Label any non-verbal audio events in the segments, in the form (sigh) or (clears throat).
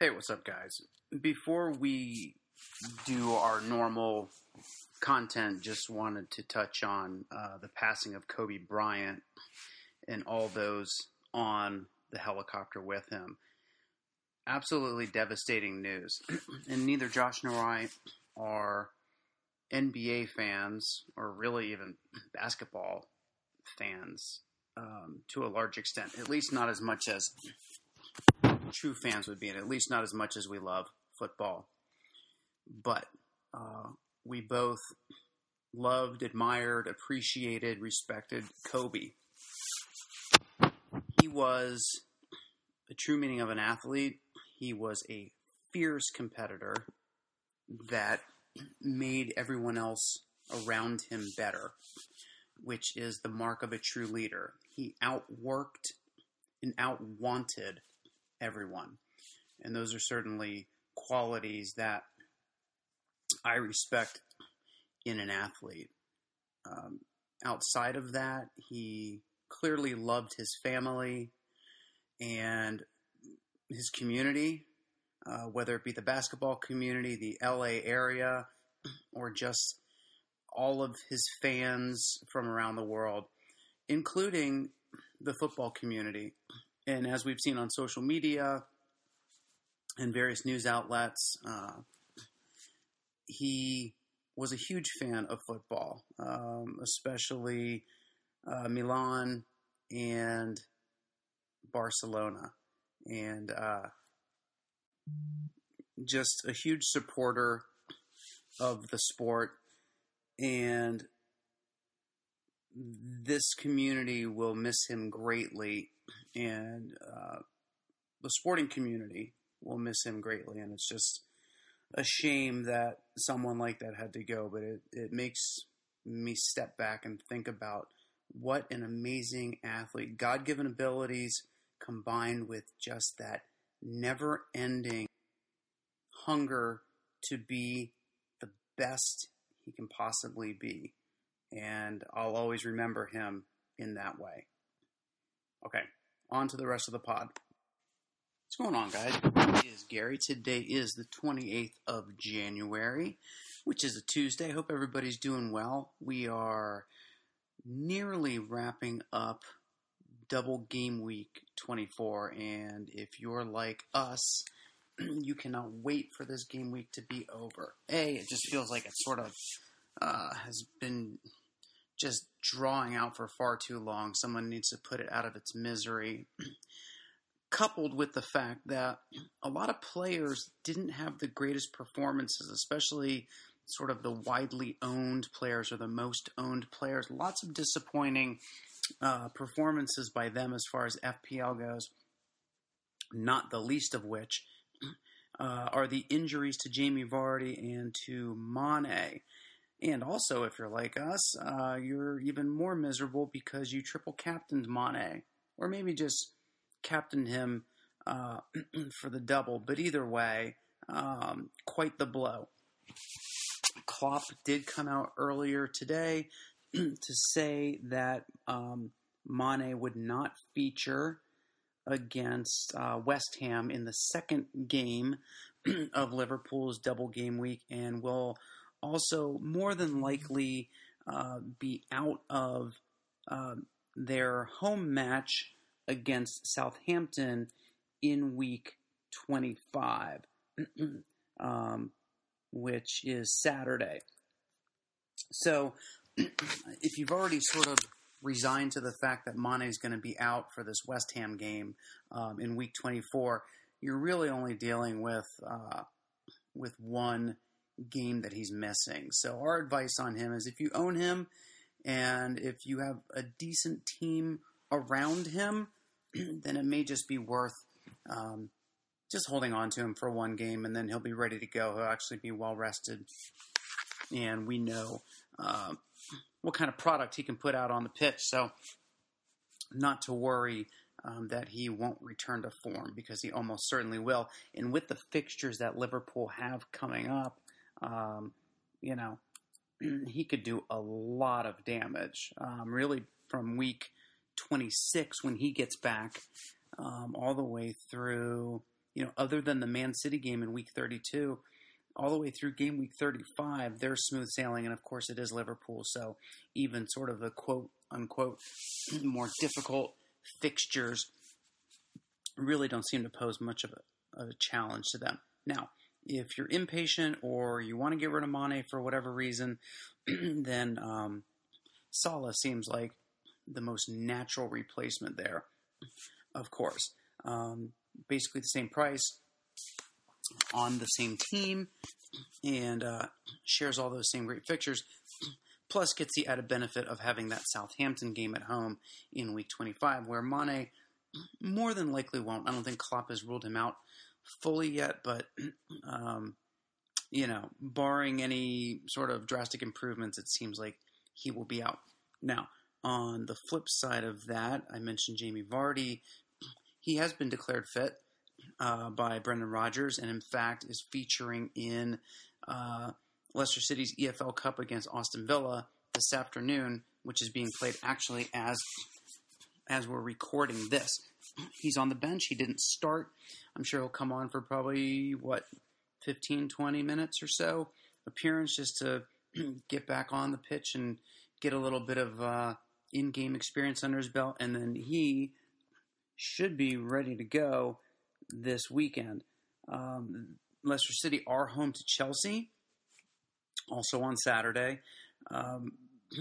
Hey, what's up, guys? Before we do our normal content, just wanted to touch on uh, the passing of Kobe Bryant and all those on the helicopter with him. Absolutely devastating news. (clears throat) and neither Josh nor I are NBA fans, or really even basketball fans um, to a large extent, at least not as much as true fans would be, and at least not as much as we love football. But uh, we both loved, admired, appreciated, respected Kobe. He was the true meaning of an athlete. He was a fierce competitor that made everyone else around him better, which is the mark of a true leader. He outworked and outwanted everyone. And those are certainly qualities that I respect in an athlete. Um, outside of that, he clearly loved his family and his community, uh, whether it be the basketball community, the LA area, or just all of his fans from around the world, including the football community. And as we've seen on social media and various news outlets, uh, he was a huge fan of football, um, especially uh, Milan and Barcelona. And uh, just a huge supporter of the sport. And this community will miss him greatly and uh, the sporting community will miss him greatly. And it's just a shame that someone like that had to go, but it, it makes me step back and think about what an amazing athlete, God given abilities combined with just that never ending hunger to be the best he can possibly be. And I'll always remember him in that way. Okay, on to the rest of the pod. What's going on, guys? It is Gary. Today is the 28th of January, which is a Tuesday. Hope everybody's doing well. We are nearly wrapping up double game week 24, and if you're like us, (clears throat) you cannot wait for this game week to be over. A, it just feels like it sort of uh, has been just drawing out for far too long. Someone needs to put it out of its misery. (clears throat) Coupled with the fact that a lot of players didn't have the greatest performances, especially sort of the widely owned players or the most owned players. Lots of disappointing uh, performances by them as far as FPL goes, not the least of which (clears throat) uh, are the injuries to Jamie Vardy and to Mane. And also, if you're like us, uh, you're even more miserable because you triple captained Mane, or maybe just captained him uh, (clears throat) for the double. But either way, um, quite the blow. Klopp did come out earlier today (clears throat) to say that um, Mane would not feature against uh, West Ham in the second game (clears throat) of Liverpool's double game week and will also more than likely uh, be out of uh, their home match against Southampton in week 25, (clears throat) um, which is Saturday. So, (clears throat) if you've already sort of resigned to the fact that Mane is going to be out for this West Ham game um, in week 24, you're really only dealing with uh, with one game that he's missing. So our advice on him is if you own him and if you have a decent team around him, (clears throat) then it may just be worth um, just holding on to him for one game, and then he'll be ready to go. He'll actually be well rested, and we know uh, what kind of product he can put out on the pitch. So, not to worry um, that he won't return to form because he almost certainly will. And with the fixtures that Liverpool have coming up, um, you know, (clears throat) he could do a lot of damage. Um, really, from week 26 when he gets back, um, all the way through you know, other than the Man City game in week 32, all the way through game week 35, they're smooth sailing. And of course, it is Liverpool. So even sort of the quote unquote (clears throat) more difficult fixtures really don't seem to pose much of a, a challenge to them. Now, if you're impatient or you want to get rid of Mane for whatever reason, (clears throat) then um, Salah seems like the most natural replacement there. Of course, um, basically the same price on the same team and uh, shares all those same great fixtures. (clears throat) Plus, gets the added benefit of having that Southampton game at home in Week 25, where Mane (clears throat) more than likely won't. I don't think Klopp has ruled him out fully yet, but (clears throat) um, you know, barring any sort of drastic improvements, it seems like he will be out. Now, on the flip side of that, I mentioned Jamie Vardy. (clears throat) He has been declared fit uh, by Brendan Rodgers, and in fact is featuring in uh, Leicester City's EFL Cup against Aston Villa this afternoon, which is being played actually as as we're recording this. (clears throat) He's on the bench. He didn't start. I'm sure he'll come on for probably what 15, 20 minutes or so appearance just to (clears throat) get back on the pitch and get a little bit of uh, in-game experience under his belt, and then he should be ready to go this weekend. Um, Leicester City are home to Chelsea, also on Saturday. Um, (clears throat)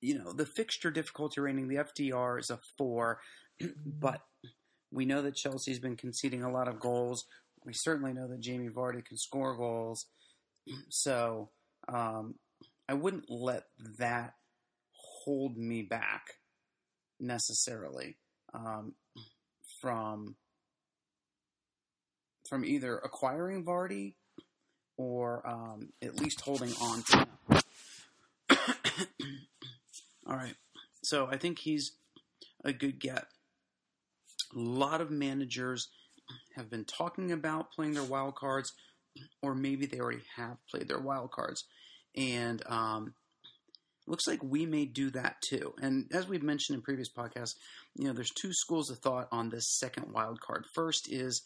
you know, the fixture difficulty rating, the FDR is a four, (clears throat) but we know that Chelsea's been conceding a lot of goals. We certainly know that Jamie Vardy can score goals. (clears throat) So um, I wouldn't let that hold me back necessarily um, from from either acquiring Vardy or um, at least holding on to him. All right. So I think he's a good get. A lot of managers have been talking about playing their wild cards, or maybe they already have played their wild cards. And um, looks like we may do that too. And as we've mentioned in previous podcasts, you know, there's two schools of thought on this second wild card. First is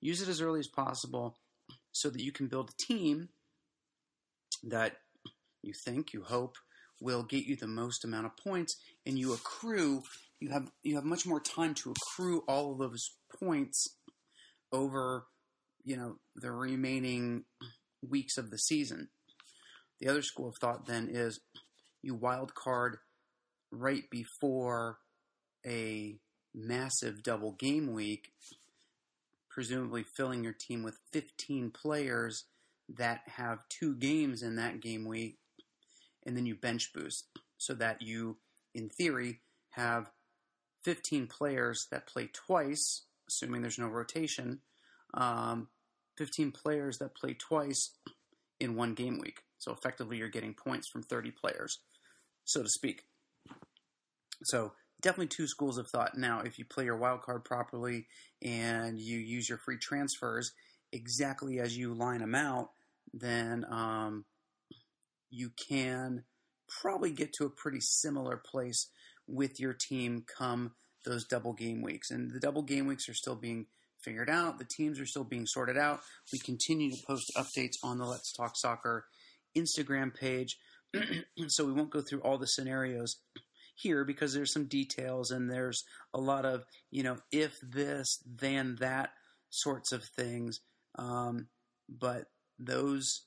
use it as early as possible so that you can build a team that you think, you hope, will get you the most amount of points, and you accrue. You have you have much more time to accrue all of those points over, you know, the remaining weeks of the season. The other school of thought then is you wild card right before a massive double game week, presumably filling your team with 15 players that have two games in that game week and then you bench boost so that you, in theory, have 15 players that play twice, assuming there's no rotation, um, 15 players that play twice in one game week. So effectively, you're getting points from 30 players, so to speak. So definitely two schools of thought. Now, if you play your wild card properly and you use your free transfers exactly as you line them out, then um, you can probably get to a pretty similar place with your team come those double game weeks. And the double game weeks are still being figured out. The teams are still being sorted out. We continue to post updates on the Let's Talk Soccer Instagram page. (clears throat) so we won't go through all the scenarios here because there's some details and there's a lot of, you know, if this, then that sorts of things. Um, but those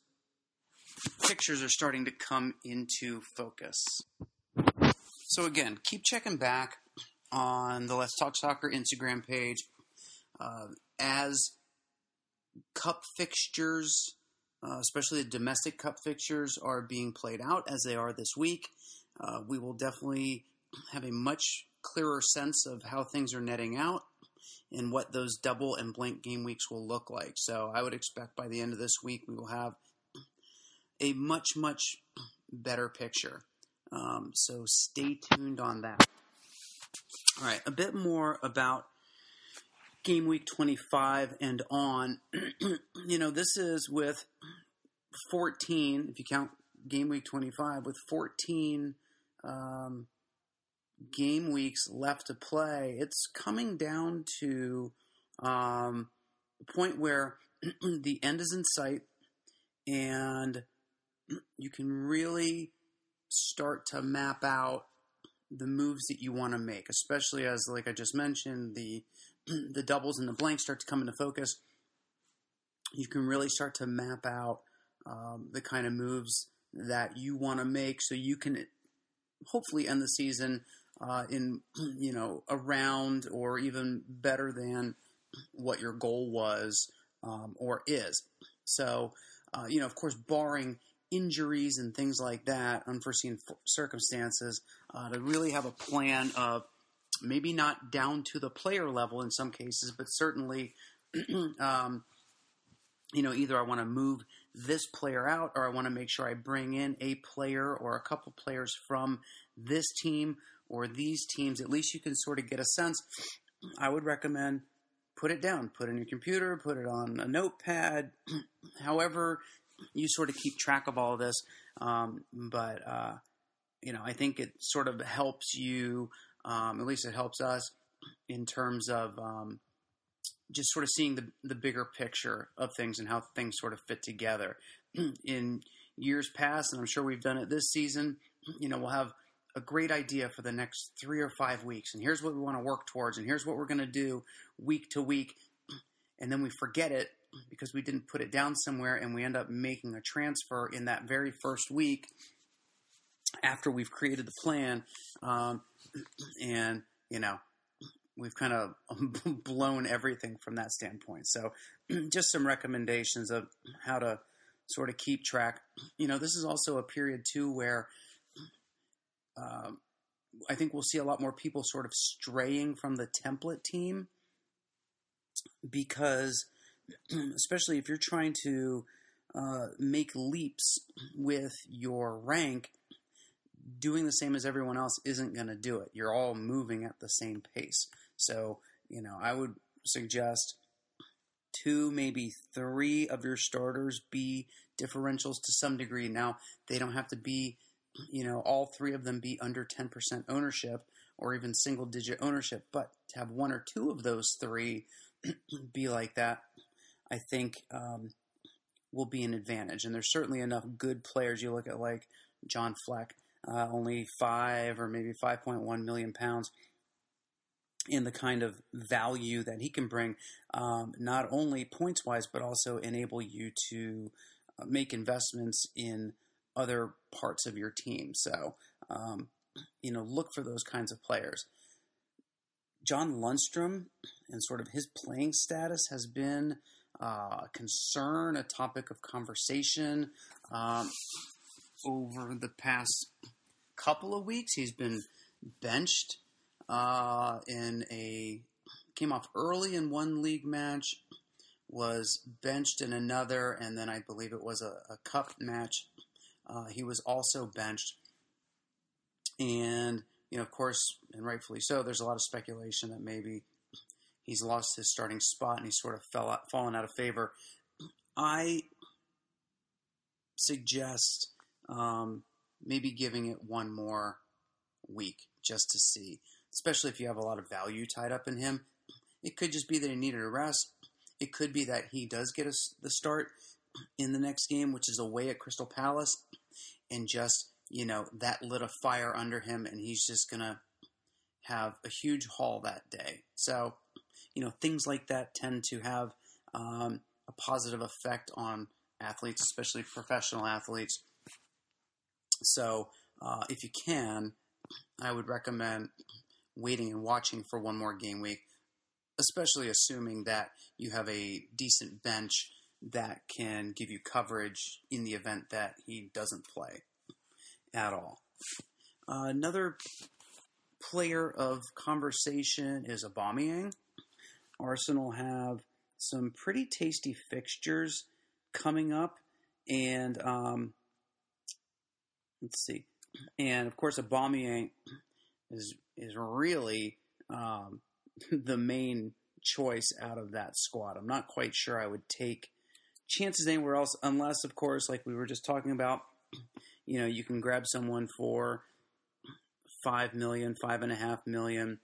pictures are starting to come into focus. So again, keep checking back on the Let's Talk Soccer Instagram page uh, as cup fixtures, uh, especially the domestic cup fixtures, are being played out as they are this week. Uh, we will definitely have a much clearer sense of how things are netting out and what those double and blank game weeks will look like. So I would expect by the end of this week we will have a much, much better picture. Um, so stay tuned on that. All right, a bit more about game week 25 and on. (clears throat) you know, this is with 14, if you count game week 25, with 14 um, game weeks left to play. It's coming down to um, the point where (clears throat) the end is in sight and (clears throat) you can really start to map out the moves that you want to make, especially as, like I just mentioned, the (clears throat) the doubles and the blanks start to come into focus. You can really start to map out um, the kind of moves that you want to make, so you can hopefully end the season uh, in (clears throat) you know around or even better than what your goal was um, or is. So uh, you know, of course, barring injuries and things like that, unforeseen circumstances, uh, to really have a plan of maybe not down to the player level in some cases, but certainly, (clears throat) um, you know, either I want to move this player out or I want to make sure I bring in a player or a couple players from this team or these teams. At least you can sort of get a sense. (clears throat) I would recommend put it down, put it in your computer, put it on a notepad, (clears throat) however you sort of keep track of all this. Um, but uh, you know, I think it sort of helps you. Um, at least it helps us in terms of um, just sort of seeing the the bigger picture of things and how things sort of fit together. (clears throat) in years past, and I'm sure we've done it this season. (clears throat) You know, we'll have a great idea for the next three or five weeks, and here's what we want to work towards, and here's what we're going to do week to week, (clears throat) and then we forget it because we didn't put it down somewhere and we end up making a transfer in that very first week after we've created the plan. Um, and, you know, we've kind of (laughs) blown everything from that standpoint. So, (clears throat) just some recommendations of how to sort of keep track. You know, this is also a period too where um, I think we'll see a lot more people sort of straying from the template team because (clears throat) especially if you're trying to uh, make leaps with your rank, doing the same as everyone else isn't going to do it. You're all moving at the same pace. So, you know, I would suggest two, maybe three of your starters be differentials to some degree. Now, they don't have to be, you know, all three of them be under 10% ownership or even single digit ownership, but to have one or two of those three (clears throat) be like that I think um, will be an advantage. And there's certainly enough good players. You look at like John Fleck, uh, only five or maybe 5.1 million pounds in the kind of value that he can bring, um, not only points wise, but also enable you to uh, make investments in other parts of your team. So, um, you know, look for those kinds of players. John Lundstram and sort of his playing status has been uh, concern, a topic of conversation um, over the past couple of weeks. He's been benched uh, in a came off early in one league match, was benched in another, and then I believe it was a, a cup match. Uh, he was also benched, and you know, of course, and rightfully so. There's a lot of speculation that maybe he's lost his starting spot and he's sort of fell out, fallen out of favor. I suggest um, maybe giving it one more week just to see, especially if you have a lot of value tied up in him. It could just be that he needed a rest. It could be that he does get a, the start in the next game, which is away at Crystal Palace, and just you know that lit a fire under him, and he's just gonna have a huge haul that day. So you know, things like that tend to have um, a positive effect on athletes, especially professional athletes. So, uh, if you can, I would recommend waiting and watching for one more game week, especially assuming that you have a decent bench that can give you coverage in the event that he doesn't play at all. Uh, another player of conversation is Aubameyang. Arsenal have some pretty tasty fixtures coming up, and um, let's see, and of course, Aubameyang is is really um, (laughs) the main choice out of that squad. I'm not quite sure I would take chances anywhere else, unless, of course, like we were just talking about, (clears throat) you know, you can grab someone for five million, five and a half million,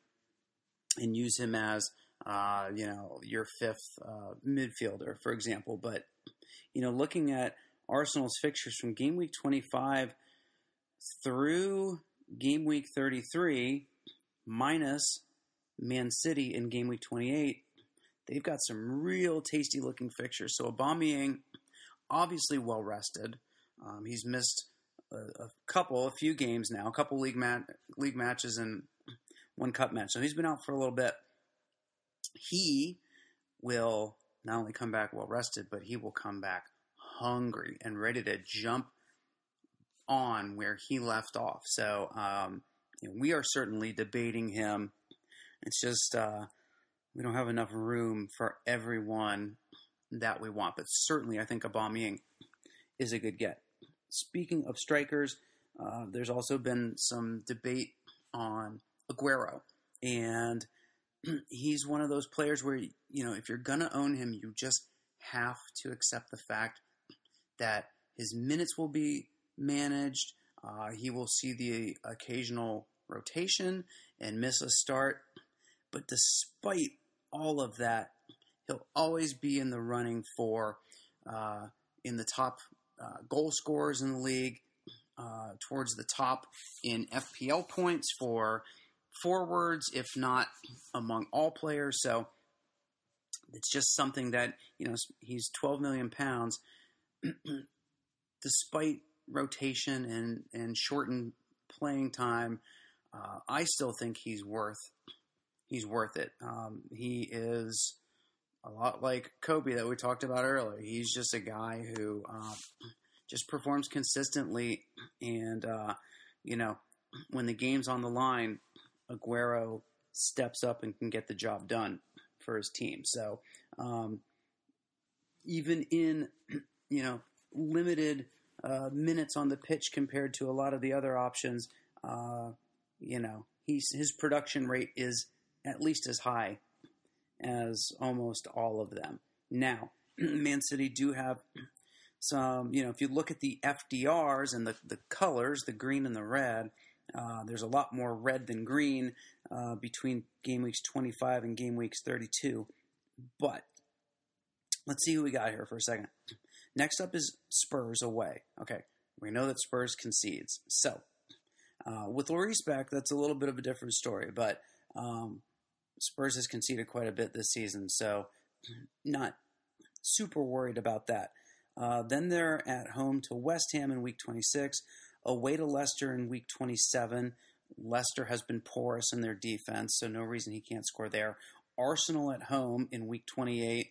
and use him as uh, you know, your fifth uh, midfielder, for example. But, you know, looking at Arsenal's fixtures from game week 25 through game week 33, minus Man City in game week 28, they've got some real tasty looking fixtures. So Aubameyang, obviously well rested. Um, he's missed a, a, couple, a few games now, a couple league mat- league matches and one cup match. So he's been out for a little bit. He will not only come back well rested, but he will come back hungry and ready to jump on where he left off. So um, you know, we are certainly debating him. It's just uh, we don't have enough room for everyone that we want. But certainly, I think Aubameyang is a good get. Speaking of strikers, uh, there's also been some debate on Aguero, and (clears throat) he's one of those players where you know if you're gonna own him, you just have to accept the fact that his minutes will be managed. Uh, he will see the occasional rotation and miss a start, but despite all of that, he'll always be in the running for uh, in the top uh, goal scorers in the league, uh, towards the top in FPL points for forwards, if not among all players. So it's just something that you know he's 12 million pounds, (clears throat) despite rotation and and shortened playing time. Uh, I still think he's worth he's worth it. Um, he is a lot like Kobe that we talked about earlier. He's just a guy who uh, just performs consistently, and uh, you know when the game's on the line, Aguero steps up and can get the job done for his team. So um, even in you know limited uh, minutes on the pitch compared to a lot of the other options, uh, you know he's his production rate is at least as high as almost all of them. Now, (clears throat) Man City do have some, you know, if you look at the FDRs and the, the colors, the green and the red, uh, there's a lot more red than green uh, between game weeks 25 and game weeks 32. But let's see who we got here for a second. Next up is Spurs away. Okay, we know that Spurs concedes. So uh, with Lloris back, that's a little bit of a different story. But um, Spurs has conceded quite a bit this season, so not super worried about that. Uh, then they're at home to West Ham in week 26, away to Leicester in week 27. Leicester has been porous in their defense, so no reason he can't score there. Arsenal at home in week 28.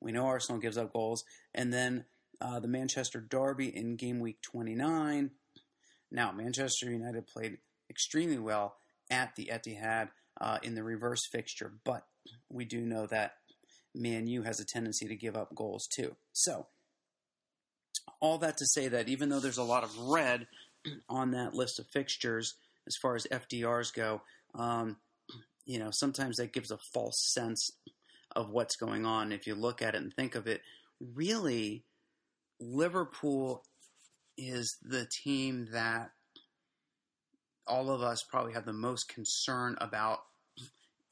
We know Arsenal gives up goals. And then uh, the Manchester Derby in game week 29. Now, Manchester United played extremely well at the Etihad uh, in the reverse fixture, but we do know that Man U has a tendency to give up goals too. So, all that to say that even though there's a lot of red (clears throat) on that list of fixtures as far as FDRs go, um, you know, sometimes that gives a false sense of what's going on. If you look at it and think of it, really, Liverpool is the team that all of us probably have the most concern about (clears throat)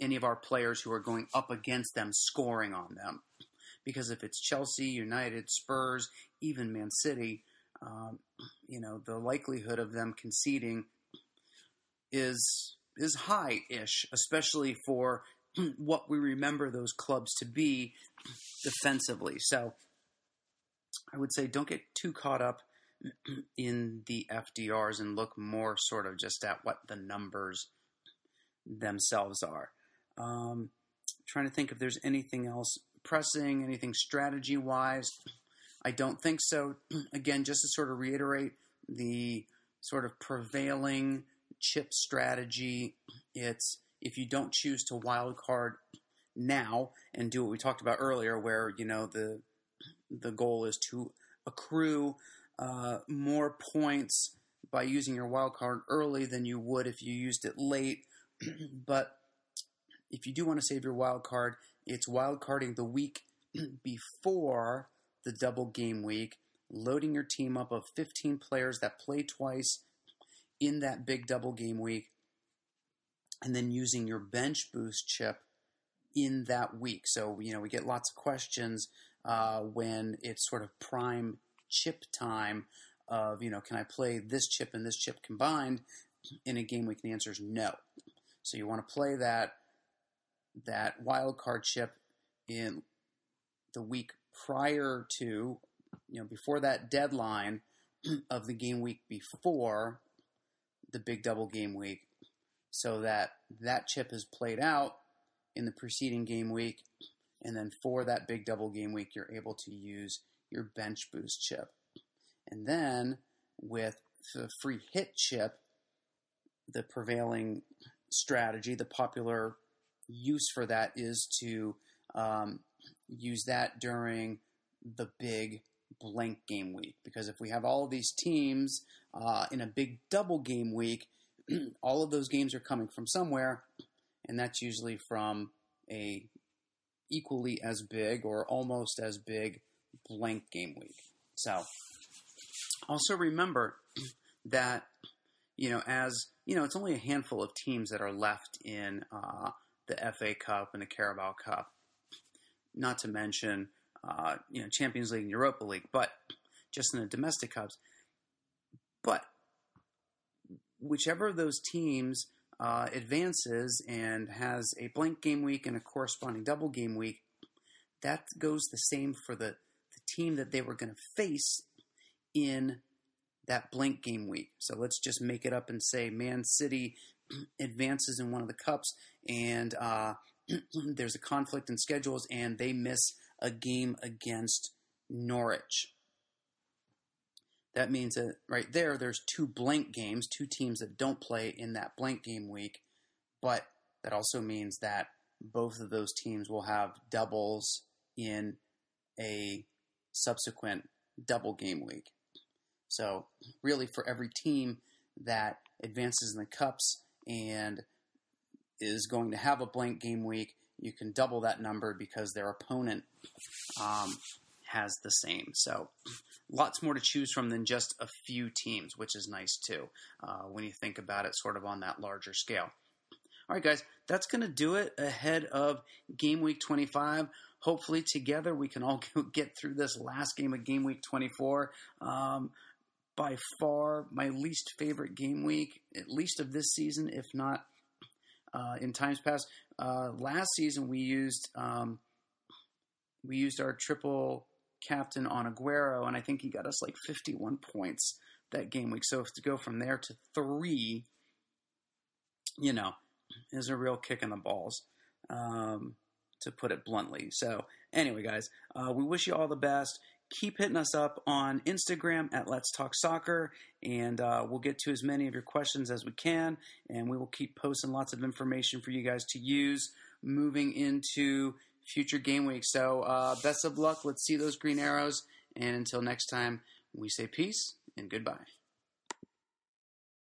any of our players who are going up against them scoring on them. Because if it's Chelsea, United, Spurs, even Man City, um, you know, the likelihood of them conceding is is high-ish, especially for (clears throat) what we remember those clubs to be defensively. So I would say don't get too caught up (clears throat) in the FDRs and look more sort of just at what the numbers themselves are. Um, trying to think if there's anything else pressing, anything strategy wise. I don't think so. (clears throat) Again, just to sort of reiterate the sort of prevailing chip strategy, it's if you don't choose to wild card now and do what we talked about earlier, where you know the the goal is to accrue uh, more points by using your wild card early than you would if you used it late. (clears throat) but if you do want to save your wild card, it's wild carding the week (clears throat) before the double game week, loading your team up of 15 players that play twice in that big double game week, and then using your bench boost chip in that week. So, you know, we get lots of questions uh, when it's sort of prime chip time of, you know, can I play this chip and this chip combined in a game week? And the answer is no. So you want to play that that wild card chip in the week prior to, you know, before that deadline (clears throat) of the game week before the big double game week so that that chip is played out in the preceding game week and then for that big double game week you're able to use your bench boost chip. And then with the free hit chip the prevailing strategy the popular use for that is to um, use that during the big blank game week. Because if we have all of these teams uh, in a big double game week, (clears throat) all of those games are coming from somewhere, and that's usually from a equally as big or almost as big blank game week. So also remember (clears throat) that you know as you know it's only a handful of teams that are left in uh, the FA Cup and the Carabao Cup, not to mention uh, you know Champions League and Europa League, but just in the domestic cups. But whichever of those teams uh, advances and has a blank game week and a corresponding double game week, that goes the same for the, the team that they were going to face in that blank game week. So let's just make it up and say Man City (clears throat) advances in one of the cups and uh, (clears throat) there's a conflict in schedules and they miss a game against Norwich. That means that right there, there's two blank games, two teams that don't play in that blank game week, but that also means that both of those teams will have doubles in a subsequent double game week. So, really, for every team that advances in the cups and is going to have a blank game week, you can double that number because their opponent um, has the same. So lots more to choose from than just a few teams, which is nice too uh, when you think about it sort of on that larger scale. All right, guys, that's going to do it ahead of game week 25. Hopefully, together we can all (laughs) get through this last game of game week 24. Um, by far, my least favorite game week, at least of this season, if not uh, in times past. Uh, last season we used um, we used our triple captain on Aguero, and I think he got us like 51 points that game week. So to go from there to three, you know, is a real kick in the balls, um, to put it bluntly. So anyway, guys, uh, we wish you all the best keep hitting us up on Instagram at Let's Talk Soccer, and uh, we'll get to as many of your questions as we can, and we will keep posting lots of information for you guys to use moving into future game weeks. So, uh, best of luck. Let's see those green arrows, and until next time, we say peace and goodbye.